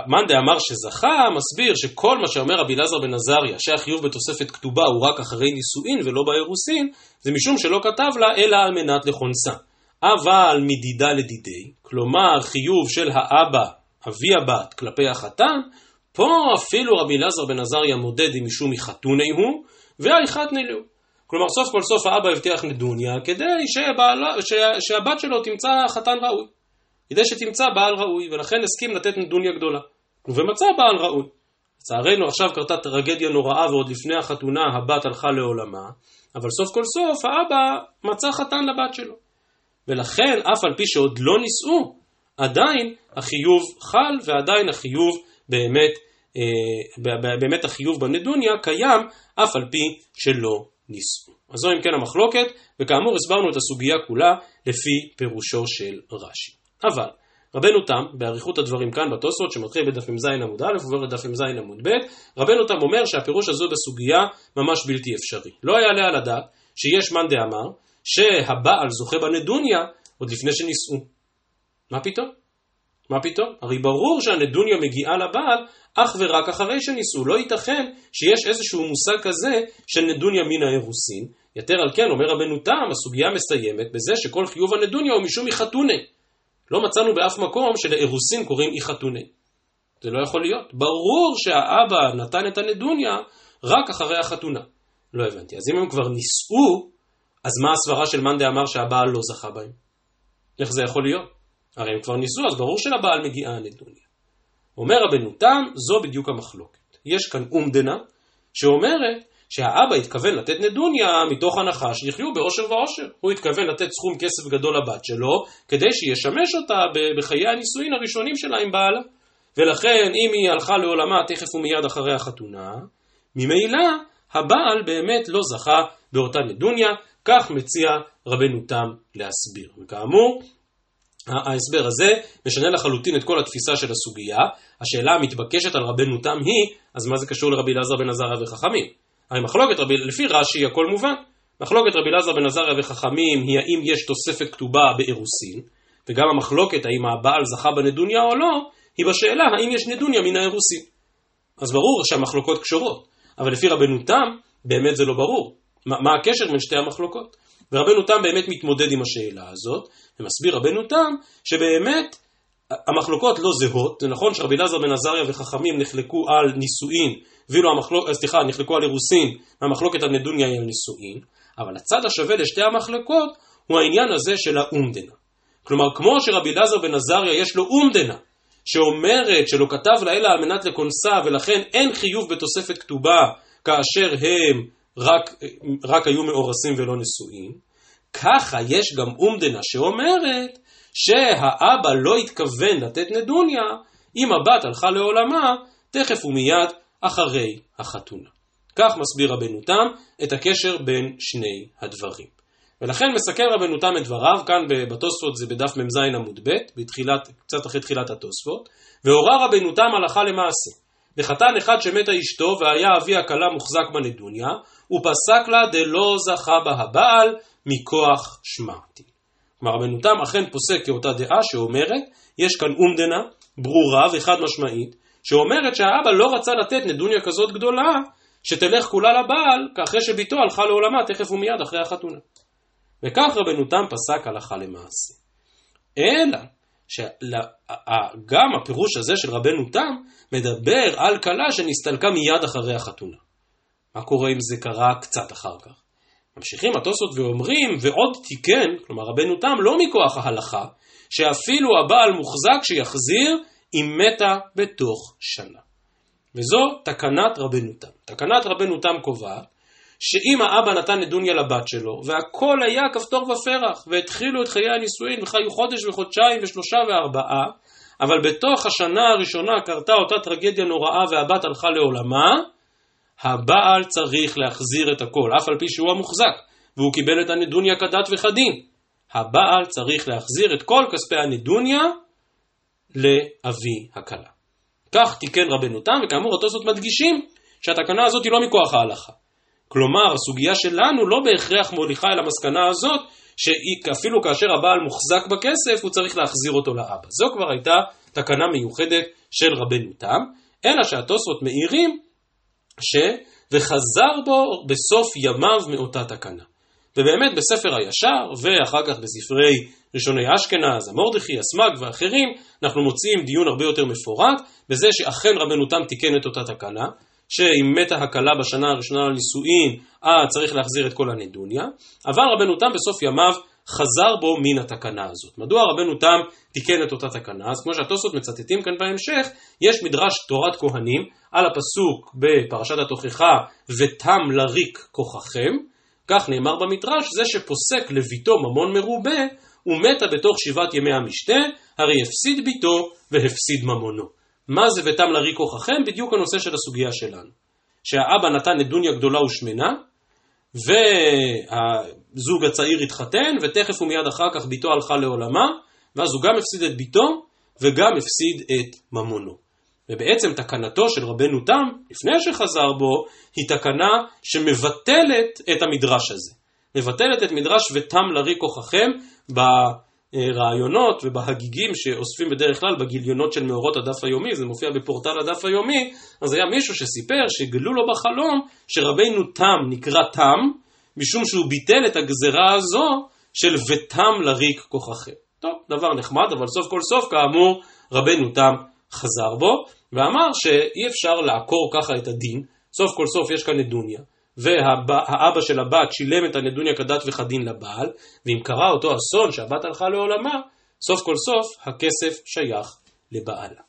מאן דאמר שזכה, מסביר שכל מה שאומר רבי אלעזר בן עזריה, שהחיוב בתוספת כתובה הוא רק אחרי נישואין ולא באירוסין, זה משום שלא כתב לה אלא על מנת לכונסה. אבל מדידה לדידי, כלומר חיוב של האבא, אבי הבת, כלפי החתן, פה אפילו רבי אלעזר בן עזריה מודד אם משום מחתוני הוא, והאיחתני לו. כלומר סוף כל סוף האבא הבטיח נדוניה כדי שבעלה, שהבת שלו תמצא חתן ראוי. כדי שתמצא בעל ראוי, ולכן הסכים לתת נדוניה גדולה. ומצא בעל ראוי. לצערנו עכשיו קרתה טרגדיה נוראה ועוד לפני החתונה הבת הלכה לעולמה, אבל סוף כל סוף האבא מצא חתן לבת שלו. ולכן אף על פי שעוד לא נישאו, עדיין החיוב חל ועדיין החיוב באמת, אה, באמת החיוב בנדוניה קיים אף על פי שלא נישאו. אז זו אם כן המחלוקת, וכאמור הסברנו את הסוגיה כולה לפי פירושו של רש"י. אבל רבנו תם, באריכות הדברים כאן בתוספות, שמתחיל בדף מ"ז עמוד א' ועובר לדף מ"ז עמוד ב', רבנו תם אומר שהפירוש הזו בסוגיה ממש בלתי אפשרי. לא יעלה על הדעת שיש מאן דאמר שהבעל זוכה בנדוניה עוד לפני שנישאו. מה פתאום? מה פתאום? הרי ברור שהנדוניה מגיעה לבעל אך ורק אחרי שנישאו. לא ייתכן שיש איזשהו מושג כזה של נדוניה מן האירוסין. יתר על כן, אומר רבנו תם, הסוגיה מסתיימת בזה שכל חיוב הנדוניה הוא משום מחתונה. לא מצאנו באף מקום שלאירוסין קוראים אי חתוני. זה לא יכול להיות. ברור שהאבא נתן את הנדוניה רק אחרי החתונה. לא הבנתי. אז אם הם כבר נישאו, אז מה הסברה של מאן דאמר שהבעל לא זכה בהם? איך זה יכול להיות? הרי הם כבר נישאו, אז ברור שלבעל מגיעה הנדוניה. אומר רבנו תם, זו בדיוק המחלוקת. יש כאן אומדנה שאומרת שהאבא התכוון לתת נדוניה מתוך הנחה שיחיו באושר ואושר. הוא התכוון לתת סכום כסף גדול לבת שלו, כדי שישמש אותה בחיי הנישואין הראשונים שלה עם בעלה. ולכן אם היא הלכה לעולמה תכף ומיד אחרי החתונה, ממילא הבעל באמת לא זכה באותה נדוניה, כך מציע רבנו תם להסביר. וכאמור, ההסבר הזה משנה לחלוטין את כל התפיסה של הסוגיה. השאלה המתבקשת על רבנו תם היא, אז מה זה קשור לרבי אלעזר בן עזריה וחכמים? הרי מחלוקת רבי, לפי רש"י הכל מובן. מחלוקת רבי אלעזר בן עזריה וחכמים היא האם יש תוספת כתובה באירוסין, וגם המחלוקת האם הבעל זכה בנדוניה או לא, היא בשאלה האם יש נדוניה מן האירוסין. אז ברור שהמחלוקות קשורות, אבל לפי רבנו תם, באמת זה לא ברור. מה, מה הקשר בין שתי המחלוקות? ורבנו תם באמת מתמודד עם השאלה הזאת, ומסביר רבנו תם שבאמת המחלוקות לא זהות, זה נכון שרבי אלעזר בן עזריה וחכמים נחלקו על נישואין, ואילו המחלוקת, אה, סליחה, נחלקו על אירוסין, והמחלוקת על נדוניה היא על נישואין, אבל הצד השווה לשתי המחלקות הוא העניין הזה של האומדנה. כלומר, כמו שרבי אלעזר בן עזריה יש לו אומדנה, שאומרת שלא כתב לה אלא על מנת לכונסה, ולכן אין חיוב בתוספת כתובה כאשר הם רק, רק היו מאורסים ולא נשואים, ככה יש גם אומדנה שאומרת שהאבא לא התכוון לתת נדוניה אם הבת הלכה לעולמה תכף ומיד אחרי החתונה. כך מסביר רבנו תם את הקשר בין שני הדברים. ולכן מסכם רבנו תם את דבריו, כאן בתוספות זה בדף מ"ז עמוד ב', בתחילת, קצת אחרי תחילת התוספות, והורה רבנו תם הלכה למעשה. וחתן אחד שמתה אשתו והיה אבי הכלה מוחזק בנדוניה, ופסק לה דלא זכה בה הבעל מכוח שמעתי. כלומר רבנו תם אכן פוסק כאותה דעה שאומרת, יש כאן אומדנה ברורה וחד משמעית, שאומרת שהאבא לא רצה לתת נדוניה כזאת גדולה, שתלך כולה לבעל, כאחרי שביתו הלכה לעולמה תכף ומיד אחרי החתונה. וכך רבנו תם פסק הלכה למעשה. אלא שגם הפירוש הזה של רבנו תם מדבר על כלה שנסתלקה מיד אחרי החתונה. מה קורה אם זה קרה קצת אחר כך? ממשיכים התוספות ואומרים, ועוד תיקן, כלומר רבנו תם לא מכוח ההלכה, שאפילו הבעל מוחזק שיחזיר אם מתה בתוך שנה. וזו תקנת רבנו תם. תקנת רבנו תם קובעת שאם האבא נתן נדוניה לבת שלו, והכל היה כפתור ופרח, והתחילו את חיי הנישואין, וחיו חודש וחודשיים ושלושה וארבעה, אבל בתוך השנה הראשונה קרתה אותה טרגדיה נוראה והבת הלכה לעולמה, הבעל צריך להחזיר את הכל, אף על פי שהוא המוחזק, והוא קיבל את הנדוניה כדת וכדין. הבעל צריך להחזיר את כל כספי הנדוניה לאבי הכלה. כך תיקן רבנו תם, וכאמור התוספות מדגישים שהתקנה הזאת היא לא מכוח ההלכה. כלומר, הסוגיה שלנו לא בהכרח מוליכה אל המסקנה הזאת, שאפילו כאשר הבעל מוחזק בכסף, הוא צריך להחזיר אותו לאבא. זו כבר הייתה תקנה מיוחדת של רבנו תם, אלא שהתוספות מאירים ש... וחזר בו בסוף ימיו מאותה תקנה. ובאמת בספר הישר, ואחר כך בספרי ראשוני אשכנז, המורדכי, הסמ"ג ואחרים, אנחנו מוצאים דיון הרבה יותר מפורט, בזה שאכן רבנו תם תיקן את אותה תקנה, שאם מתה הכלה בשנה הראשונה לנישואין, אה צריך להחזיר את כל הנדוניה, אבל רבנו תם בסוף ימיו חזר בו מן התקנה הזאת. מדוע רבנו תם תיקן את אותה תקנה? אז כמו שהתוספות מצטטים כאן בהמשך, יש מדרש תורת כהנים על הפסוק בפרשת התוכחה ותם לריק כוחכם, כך נאמר במדרש, זה שפוסק לביתו ממון מרובה, ומתה בתוך שבעת ימי המשתה, הרי הפסיד ביתו והפסיד ממונו. מה זה ותם לריק כוחכם? בדיוק הנושא של הסוגיה שלנו. שהאבא נתן נדוניה גדולה ושמנה, והזוג הצעיר התחתן, ותכף ומיד אחר כך ביתו הלכה לעולמה, ואז הוא גם הפסיד את ביתו, וגם הפסיד את ממונו. ובעצם תקנתו של רבנו תם, לפני שחזר בו, היא תקנה שמבטלת את המדרש הזה. מבטלת את מדרש ותם לרי כוחכם ברעיונות ובהגיגים שאוספים בדרך כלל בגיליונות של מאורות הדף היומי, זה מופיע בפורטל הדף היומי, אז היה מישהו שסיפר שגלו לו בחלום שרבנו תם נקרא תם, משום שהוא ביטל את הגזרה הזו של ותם לריק כוחכם. טוב, דבר נחמד, אבל סוף כל סוף, כאמור, רבנו תם חזר בו, ואמר שאי אפשר לעקור ככה את הדין, סוף כל סוף יש כאן נדוניה, והאבא של הבת שילם את הנדוניה כדת וכדין לבעל, ואם קרה אותו אסון שהבת הלכה לעולמה, סוף כל סוף הכסף שייך לבעלה.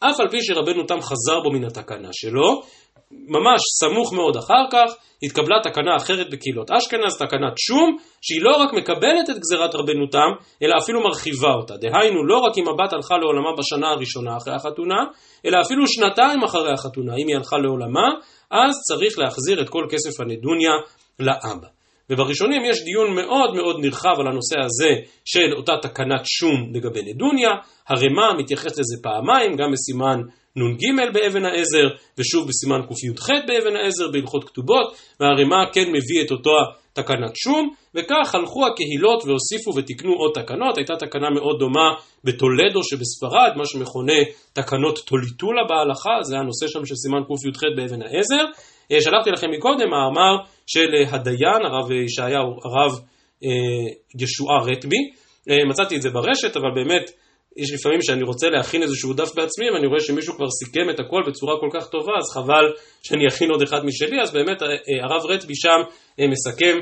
אף על פי שרבנו תם חזר בו מן התקנה שלו, ממש סמוך מאוד אחר כך, התקבלה תקנה אחרת בקהילות אשכנז, תקנת שום, שהיא לא רק מקבלת את גזירת רבנו תם, אלא אפילו מרחיבה אותה. דהיינו, לא רק אם הבת הלכה לעולמה בשנה הראשונה אחרי החתונה, אלא אפילו שנתיים אחרי החתונה, אם היא הלכה לעולמה, אז צריך להחזיר את כל כסף הנדוניה לאבא. ובראשונים יש דיון מאוד מאוד נרחב על הנושא הזה של אותה תקנת שום לגבי נדוניה, הרמ"א מתייחס לזה פעמיים, גם בסימן נ"ג באבן העזר, ושוב בסימן קי"ח באבן העזר בהלכות כתובות, והרמ"א כן מביא את אותו תקנת שום, וכך הלכו הקהילות והוסיפו ותיקנו עוד תקנות, הייתה תקנה מאוד דומה בטולדו שבספרד, מה שמכונה תקנות טוליטולה בהלכה, זה הנושא שם של סימן קי"ח באבן העזר. אה, שלחתי לכם מקודם מאמר של הדיין, הרב ישעיהו, הרב אה, ישועה רטבי, אה, מצאתי את זה ברשת, אבל באמת יש לפעמים שאני רוצה להכין איזשהו דף בעצמי ואני רואה שמישהו כבר סיכם את הכל בצורה כל כך טובה אז חבל שאני אכין עוד אחד משלי אז באמת אה, אה, הרב רטבי שם אה, מסכם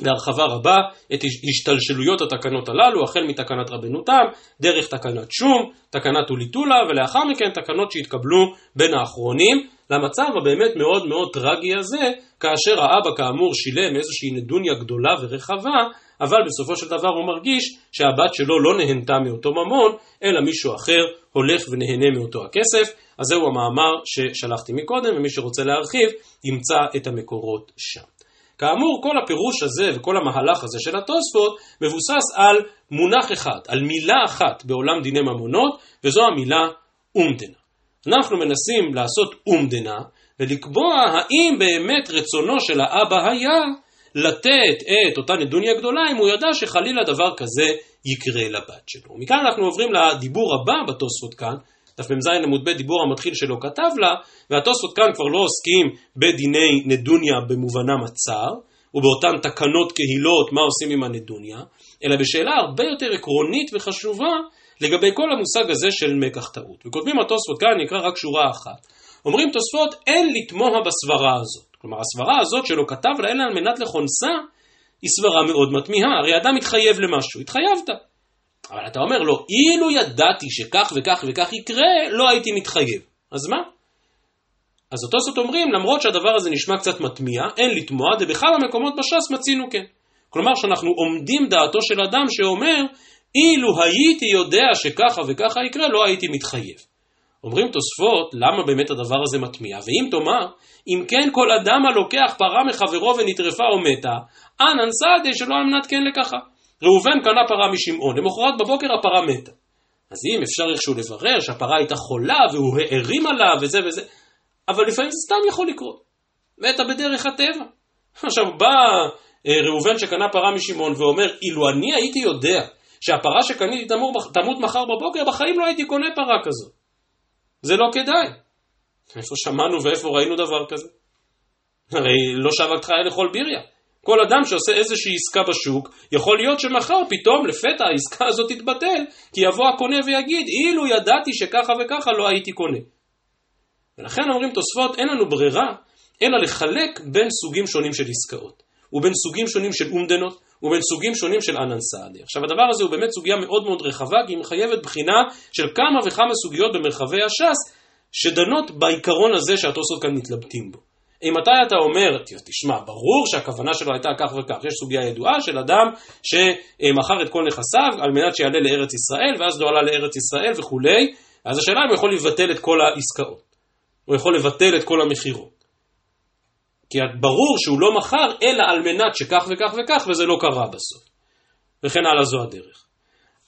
בהרחבה רבה את השתלשלויות התקנות הללו, החל מתקנת רבנותם, דרך תקנת שום, תקנת אוליטולה, ולאחר מכן תקנות שהתקבלו בין האחרונים, למצב הבאמת מאוד מאוד טרגי הזה, כאשר האבא כאמור שילם איזושהי נדוניה גדולה ורחבה, אבל בסופו של דבר הוא מרגיש שהבת שלו לא נהנתה מאותו ממון, אלא מישהו אחר הולך ונהנה מאותו הכסף. אז זהו המאמר ששלחתי מקודם, ומי שרוצה להרחיב, ימצא את המקורות שם. כאמור, כל הפירוש הזה וכל המהלך הזה של התוספות מבוסס על מונח אחד, על מילה אחת בעולם דיני ממונות, וזו המילה אומדנה. אנחנו מנסים לעשות אומדנה ולקבוע האם באמת רצונו של האבא היה לתת את אותה נדוניה גדולה אם הוא ידע שחלילה דבר כזה יקרה לבת שלו. מכאן אנחנו עוברים לדיבור הבא בתוספות כאן, דף מ"ז עמוד ב' דיבור המתחיל שלו כתב לה, והתוספות כאן כבר לא עוסקים בדיני נדוניה במובנם הצר, ובאותן תקנות קהילות מה עושים עם הנדוניה, אלא בשאלה הרבה יותר עקרונית וחשובה לגבי כל המושג הזה של מקח טעות. וכותבים התוספות כאן, נקרא רק שורה אחת. אומרים תוספות, אין לתמוה בסברה הזאת. כלומר, הסברה הזאת שלא כתב לה אלא על מנת לכונסה, היא סברה מאוד מתמיהה. הרי אדם מתחייב למשהו, התחייבת. אבל אתה אומר לו, אילו ידעתי שכך וכך וכך יקרה, לא הייתי מתחייב. אז מה? אז אותו זאת אומרים, למרות שהדבר הזה נשמע קצת מתמיע, אין לתמוע, דבכלל המקומות בש"ס מצינו כן. כלומר שאנחנו עומדים דעתו של אדם שאומר, אילו הייתי יודע שככה וככה יקרה, לא הייתי מתחייב. אומרים תוספות, למה באמת הדבר הזה מטמיע? ואם תאמר, אם כן כל אדם הלוקח פרה מחברו ונטרפה או מתה, אנן סעדי שלא על מנת כן לקחה. ראובן קנה פרה משמעון, למחרת בבוקר הפרה מתה. אז אם אפשר איכשהו לברר שהפרה הייתה חולה והוא הערים עליו וזה וזה, אבל לפעמים זה סתם יכול לקרות. מתה בדרך הטבע. עכשיו בא אה, ראובן שקנה פרה משמעון ואומר, אילו אני הייתי יודע שהפרה שקניתי תמות מחר בבוקר, בחיים לא הייתי קונה פרה כזאת. זה לא כדאי. איפה שמענו ואיפה ראינו דבר כזה? הרי לא חיה לאכול ביריה. כל אדם שעושה איזושהי עסקה בשוק, יכול להיות שמחר פתאום לפתע העסקה הזאת תתבטל, כי יבוא הקונה ויגיד, אילו ידעתי שככה וככה לא הייתי קונה. ולכן אומרים תוספות, אין לנו ברירה, אלא לחלק בין סוגים שונים של עסקאות, ובין סוגים שונים של אומדנות, ובין סוגים שונים של ענן סעדי. עכשיו הדבר הזה הוא באמת סוגיה מאוד מאוד רחבה, כי היא מחייבת בחינה של כמה וכמה סוגיות במרחבי הש"ס, שדנות בעיקרון הזה שהתוספות כאן מתלבטים בו. אם מתי אתה אומר, תשמע, ברור שהכוונה שלו הייתה כך וכך, יש סוגיה ידועה של אדם שמכר את כל נכסיו על מנת שיעלה לארץ ישראל, ואז לא עלה לארץ ישראל וכולי, אז השאלה אם הוא יכול לבטל את כל העסקאות, הוא יכול לבטל את כל המכירות. כי ברור שהוא לא מכר, אלא על מנת שכך וכך וכך, וזה לא קרה בסוף. וכן הלאה זו הדרך.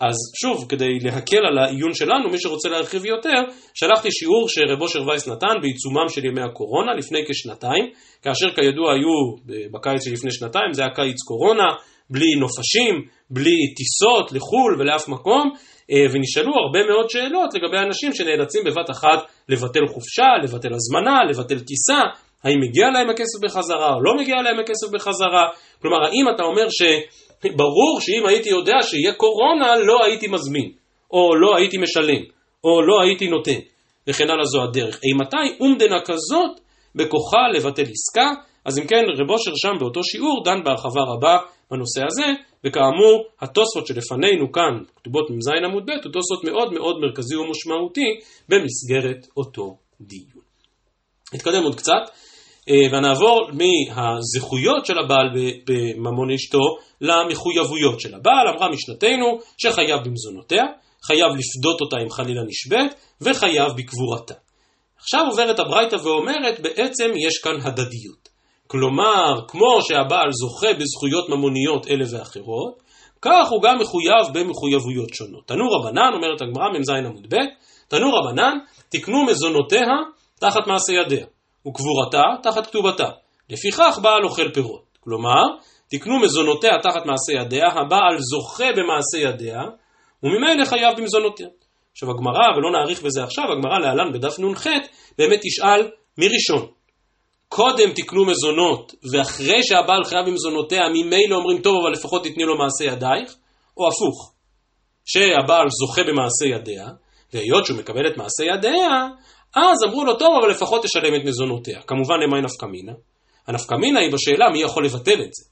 אז שוב, כדי להקל על העיון שלנו, מי שרוצה להרחיב יותר, שלחתי שיעור שרב אושר וייס נתן בעיצומם של ימי הקורונה לפני כשנתיים, כאשר כידוע היו בקיץ שלפני שנתיים, זה היה קיץ קורונה, בלי נופשים, בלי טיסות לחו"ל ולאף מקום, אה, ונשאלו הרבה מאוד שאלות לגבי אנשים שנאלצים בבת אחת לבטל חופשה, לבטל הזמנה, לבטל טיסה, האם מגיע להם הכסף בחזרה או לא מגיע להם הכסף בחזרה, כלומר האם אתה אומר ש... ברור שאם הייתי יודע שיהיה קורונה לא הייתי מזמין, או לא הייתי משלם, או לא הייתי נותן, וכן הלאה זו הדרך. אימתי אומדנה כזאת בכוחה לבטל עסקה, אז אם כן רב אושר שם באותו שיעור דן בהרחבה רבה בנושא הזה, וכאמור התוספות שלפנינו כאן, כתובות מ"ז עמוד ב', הוא תוספות מאוד מאוד מרכזי ומשמעותי במסגרת אותו דיון. נתקדם עוד קצת. אה, ונעבור מהזכויות של הבעל בממון אשתו למחויבויות של הבעל. אמרה משנתנו שחייב במזונותיה, חייב לפדות אותה אם חלילה נשבית, וחייב בקבורתה. עכשיו עוברת הברייתא ואומרת, בעצם יש כאן הדדיות. כלומר, כמו שהבעל זוכה בזכויות ממוניות אלה ואחרות, כך הוא גם מחויב במחויבויות שונות. תנו רבנן, אומרת הגמרא מ"ז עמוד ב', תנו רבנן, תקנו מזונותיה תחת מעשה ידיה. וקבורתה תחת כתובתה. לפיכך בעל אוכל פירות. כלומר, תקנו מזונותיה תחת מעשה ידיה, הבעל זוכה במעשה ידיה, וממילא חייב במזונותיה. עכשיו הגמרא, ולא נאריך בזה עכשיו, הגמרא להלן בדף נ"ח, באמת תשאל מי ראשון. קודם תקנו מזונות, ואחרי שהבעל חייב במזונותיה, ממילא אומרים טוב, אבל לפחות תתני לו מעשה ידייך, או הפוך, שהבעל זוכה במעשה ידיה, והיות שהוא מקבל את מעשה ידיה, אז אמרו לו, טוב, אבל לפחות תשלם את מזונותיה. כמובן, למה נפקא מינה? הנפקא מינה היא בשאלה מי יכול לבטל את זה.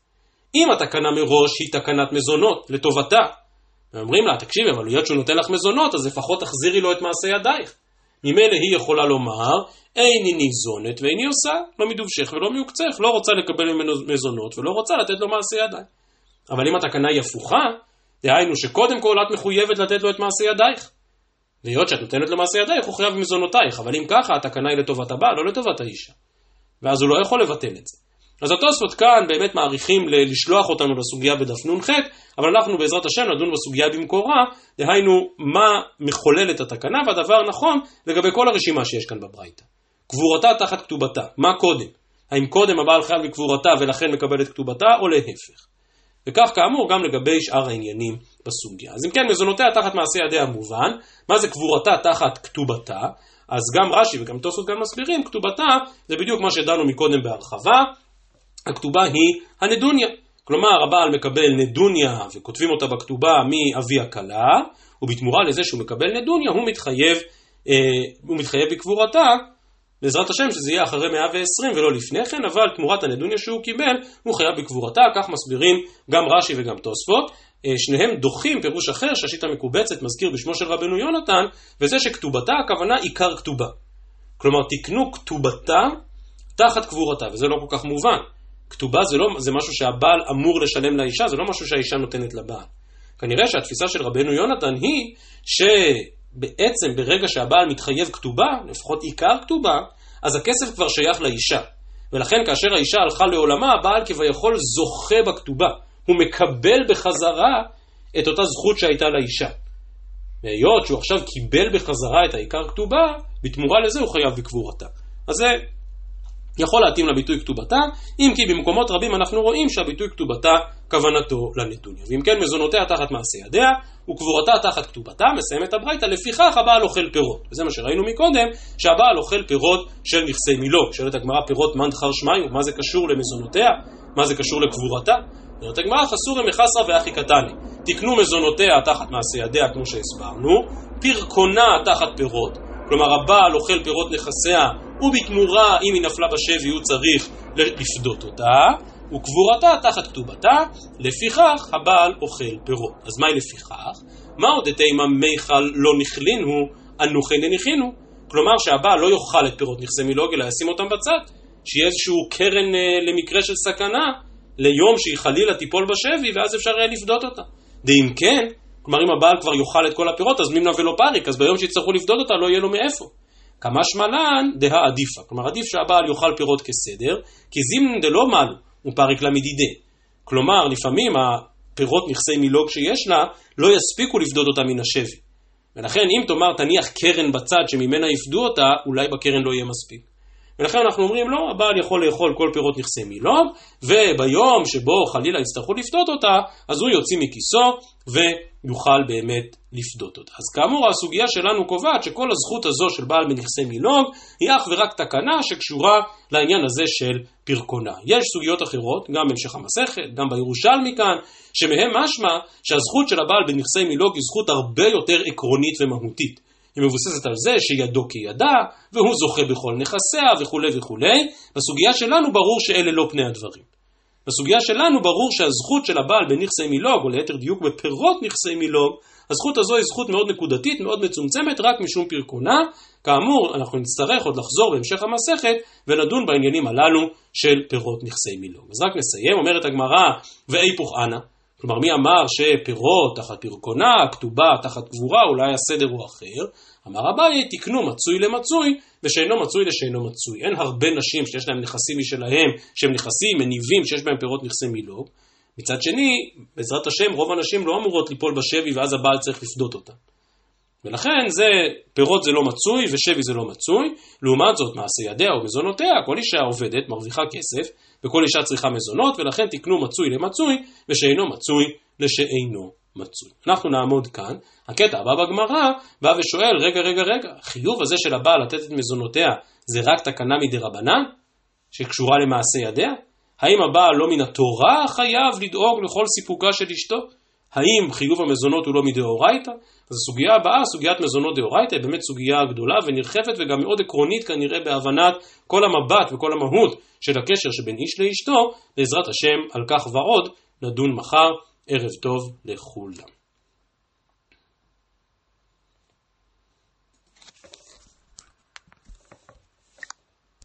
אם התקנה מראש היא תקנת מזונות, לטובתה. ואומרים לה, תקשיבי, אבל היות שהוא נותן לך מזונות, אז לפחות תחזירי לו את מעשה ידייך. ממילא היא יכולה לומר, איני ניזונת ואיני עושה, לא מדובשך ולא מיוקצך, לא רוצה לקבל ממנו מזונות ולא רוצה לתת לו מעשה ידיים. אבל אם התקנה היא הפוכה, דהיינו שקודם כל את מחויבת לתת לו את מעשה ידייך. והיות שאת נותנת לו מעשה ידייך, הוא חייב במזונותייך, אבל אם ככה, התקנה היא לטובת הבעל, לא לטובת האישה. ואז הוא לא יכול לבטל את זה. אז התוספות כאן באמת מעריכים לשלוח אותנו לסוגיה בדף נ"ח, אבל אנחנו בעזרת השם נדון בסוגיה במקורה, דהיינו מה מחולל את התקנה, והדבר נכון לגבי כל הרשימה שיש כאן בברייתא. קבורתה תחת כתובתה, מה קודם? האם קודם הבעל חייב בקבורתה ולכן מקבל את כתובתה, או להפך? וכך כאמור גם לגבי שאר העניינים בסוגיה. אז אם כן, מזונותיה תחת מעשה ידיה מובן, מה זה קבורתה תחת כתובתה? אז גם רש"י וגם תוספות גם מסבירים, כתובתה זה בדיוק מה שדנו מקודם בהרחבה, הכתובה היא הנדוניה. כלומר, הבעל מקבל נדוניה וכותבים אותה בכתובה מאבי הכלה, ובתמורה לזה שהוא מקבל נדוניה הוא מתחייב, אה, הוא מתחייב בקבורתה בעזרת השם שזה יהיה אחרי 120 ולא לפני כן, אבל תמורת הנדוניה שהוא קיבל, הוא חייב בקבורתה, כך מסבירים גם רש"י וגם תוספות. אה, שניהם דוחים פירוש אחר שהשיטה מקובצת מזכיר בשמו של רבנו יונתן, וזה שכתובתה הכוונה עיקר כתובה. כלומר, תקנו כתובתה תחת קבורתה, וזה לא כל כך מובן. כתובה זה, לא, זה משהו שהבעל אמור לשלם לאישה, זה לא משהו שהאישה נותנת לבעל. כנראה שהתפיסה של רבנו יונתן היא ש... בעצם ברגע שהבעל מתחייב כתובה, לפחות עיקר כתובה, אז הכסף כבר שייך לאישה. ולכן כאשר האישה הלכה לעולמה, הבעל כביכול זוכה בכתובה. הוא מקבל בחזרה את אותה זכות שהייתה לאישה. והיות שהוא עכשיו קיבל בחזרה את העיקר כתובה, בתמורה לזה הוא חייב בקבורתה. אז זה יכול להתאים לביטוי כתובתה, אם כי במקומות רבים אנחנו רואים שהביטוי כתובתה כוונתו לנתוניה. ואם כן מזונותיה תחת מעשה ידיה, וקבורתה תחת כתובתה, מסיים את הברייתא, לפיכך הבעל אוכל פירות. וזה מה שראינו מקודם, שהבעל אוכל פירות של נכסי מילו. שואלת הגמרא פירות מן דחר שמיו, מה זה קשור למזונותיה? מה זה קשור לקבורתה? אומרת הגמרא חסורי מחסרא ואחי קטני. תקנו מזונותיה תחת מעשה ידיה, כמו שהסברנו, פרקונה תחת פירות, כלומר הבעל אוכל פירות נכסיה, ובתמורה, אם היא נפלה בשבי, הוא צריך לפדות אותה, וקבורתה תחת כתובתה, לפיכך הבעל אוכל פירות. אז מהי לפיכך? מה עוד דתימה מיכל לא נכלין הוא, אנוכי דנכינו? כלומר שהבעל לא יאכל את פירות נכסי מילוג, אלא ישים אותם בצד. שיהיה איזשהו קרן אה, למקרה של סכנה, ליום שהיא חלילה תיפול בשבי, ואז אפשר יהיה לפדות אותה. ואם כן, כלומר אם הבעל כבר יאכל את כל הפירות, אז מימנה ולא פריק, אז ביום שיצטרכו לפדות אותה לא יהיה לו מאיפה. כמה שמלן דהא עדיפה. כלומר עדיף שהבעל יאכל פירות כסדר, כי זימנן דלא מלו ופריק לה מדידי. כלומר לפעמים הפירות נכסי מילוג שיש לה לא יספיקו לפדות אותה מן השבי. ולכן אם תאמר תניח קרן בצד שממנה יפדו אותה, אולי בקרן לא יהיה מספיק. ולכן אנחנו אומרים לא, הבעל יכול לאכול כל פירות נכסי מילוג, וביום שבו חלילה יצטרכו לפדות אותה, אז הוא יוציא מכיסו ויוכל באמת לפדות אותה. אז כאמור, הסוגיה שלנו קובעת שכל הזכות הזו של בעל בנכסי מילוג היא אך ורק תקנה שקשורה לעניין הזה של פרקונה. יש סוגיות אחרות, גם בהמשך המסכת, גם בירושלמי כאן, שמהם משמע שהזכות של הבעל בנכסי מילוג היא זכות הרבה יותר עקרונית ומהותית. היא מבוססת על זה שידו כידה, והוא זוכה בכל נכסיה וכולי וכולי. בסוגיה שלנו ברור שאלה לא פני הדברים. בסוגיה שלנו ברור שהזכות של הבעל בנכסי מילוג, או ליתר דיוק בפירות נכסי מילוג, הזכות הזו היא זכות מאוד נקודתית, מאוד מצומצמת, רק משום פרקונה. כאמור, אנחנו נצטרך עוד לחזור בהמשך המסכת ולדון בעניינים הללו של פירות נכסי מילוג. אז רק נסיים, אומרת הגמרא, ואיפוך אנא. כלומר, מי אמר שפירות תחת פרקונה, כתובה תחת קבורה, אולי הסדר הוא אחר? אמר אביי, תקנו מצוי למצוי, ושאינו מצוי לשאינו מצוי. אין הרבה נשים שיש להם נכסים משלהם, שהם נכסים מניבים, שיש בהם פירות נכסי מילוג. מצד שני, בעזרת השם, רוב הנשים לא אמורות ליפול בשבי, ואז הבעל צריך לפדות אותן. ולכן זה, פירות זה לא מצוי ושבי זה לא מצוי, לעומת זאת מעשה ידיה או מזונותיה, כל אישה עובדת, מרוויחה כסף, וכל אישה צריכה מזונות, ולכן תקנו מצוי למצוי, ושאינו מצוי לשאינו מצוי. אנחנו נעמוד כאן, הקטע הבא בגמרא בא ושואל, רגע, רגע, רגע, החיוב הזה של הבעל לתת את מזונותיה זה רק תקנה מדי רבנן, שקשורה למעשה ידיה? האם הבעל לא מן התורה חייב לדאוג לכל סיפוקה של אשתו? האם חיוב המזונות הוא לא מדאורייתא? אז הסוגיה הבאה, סוגיית מזונות דאורייתא, היא באמת סוגיה גדולה ונרחבת וגם מאוד עקרונית כנראה בהבנת כל המבט וכל המהות של הקשר שבין איש לאשתו, בעזרת השם על כך ועוד נדון מחר, ערב טוב לכולם.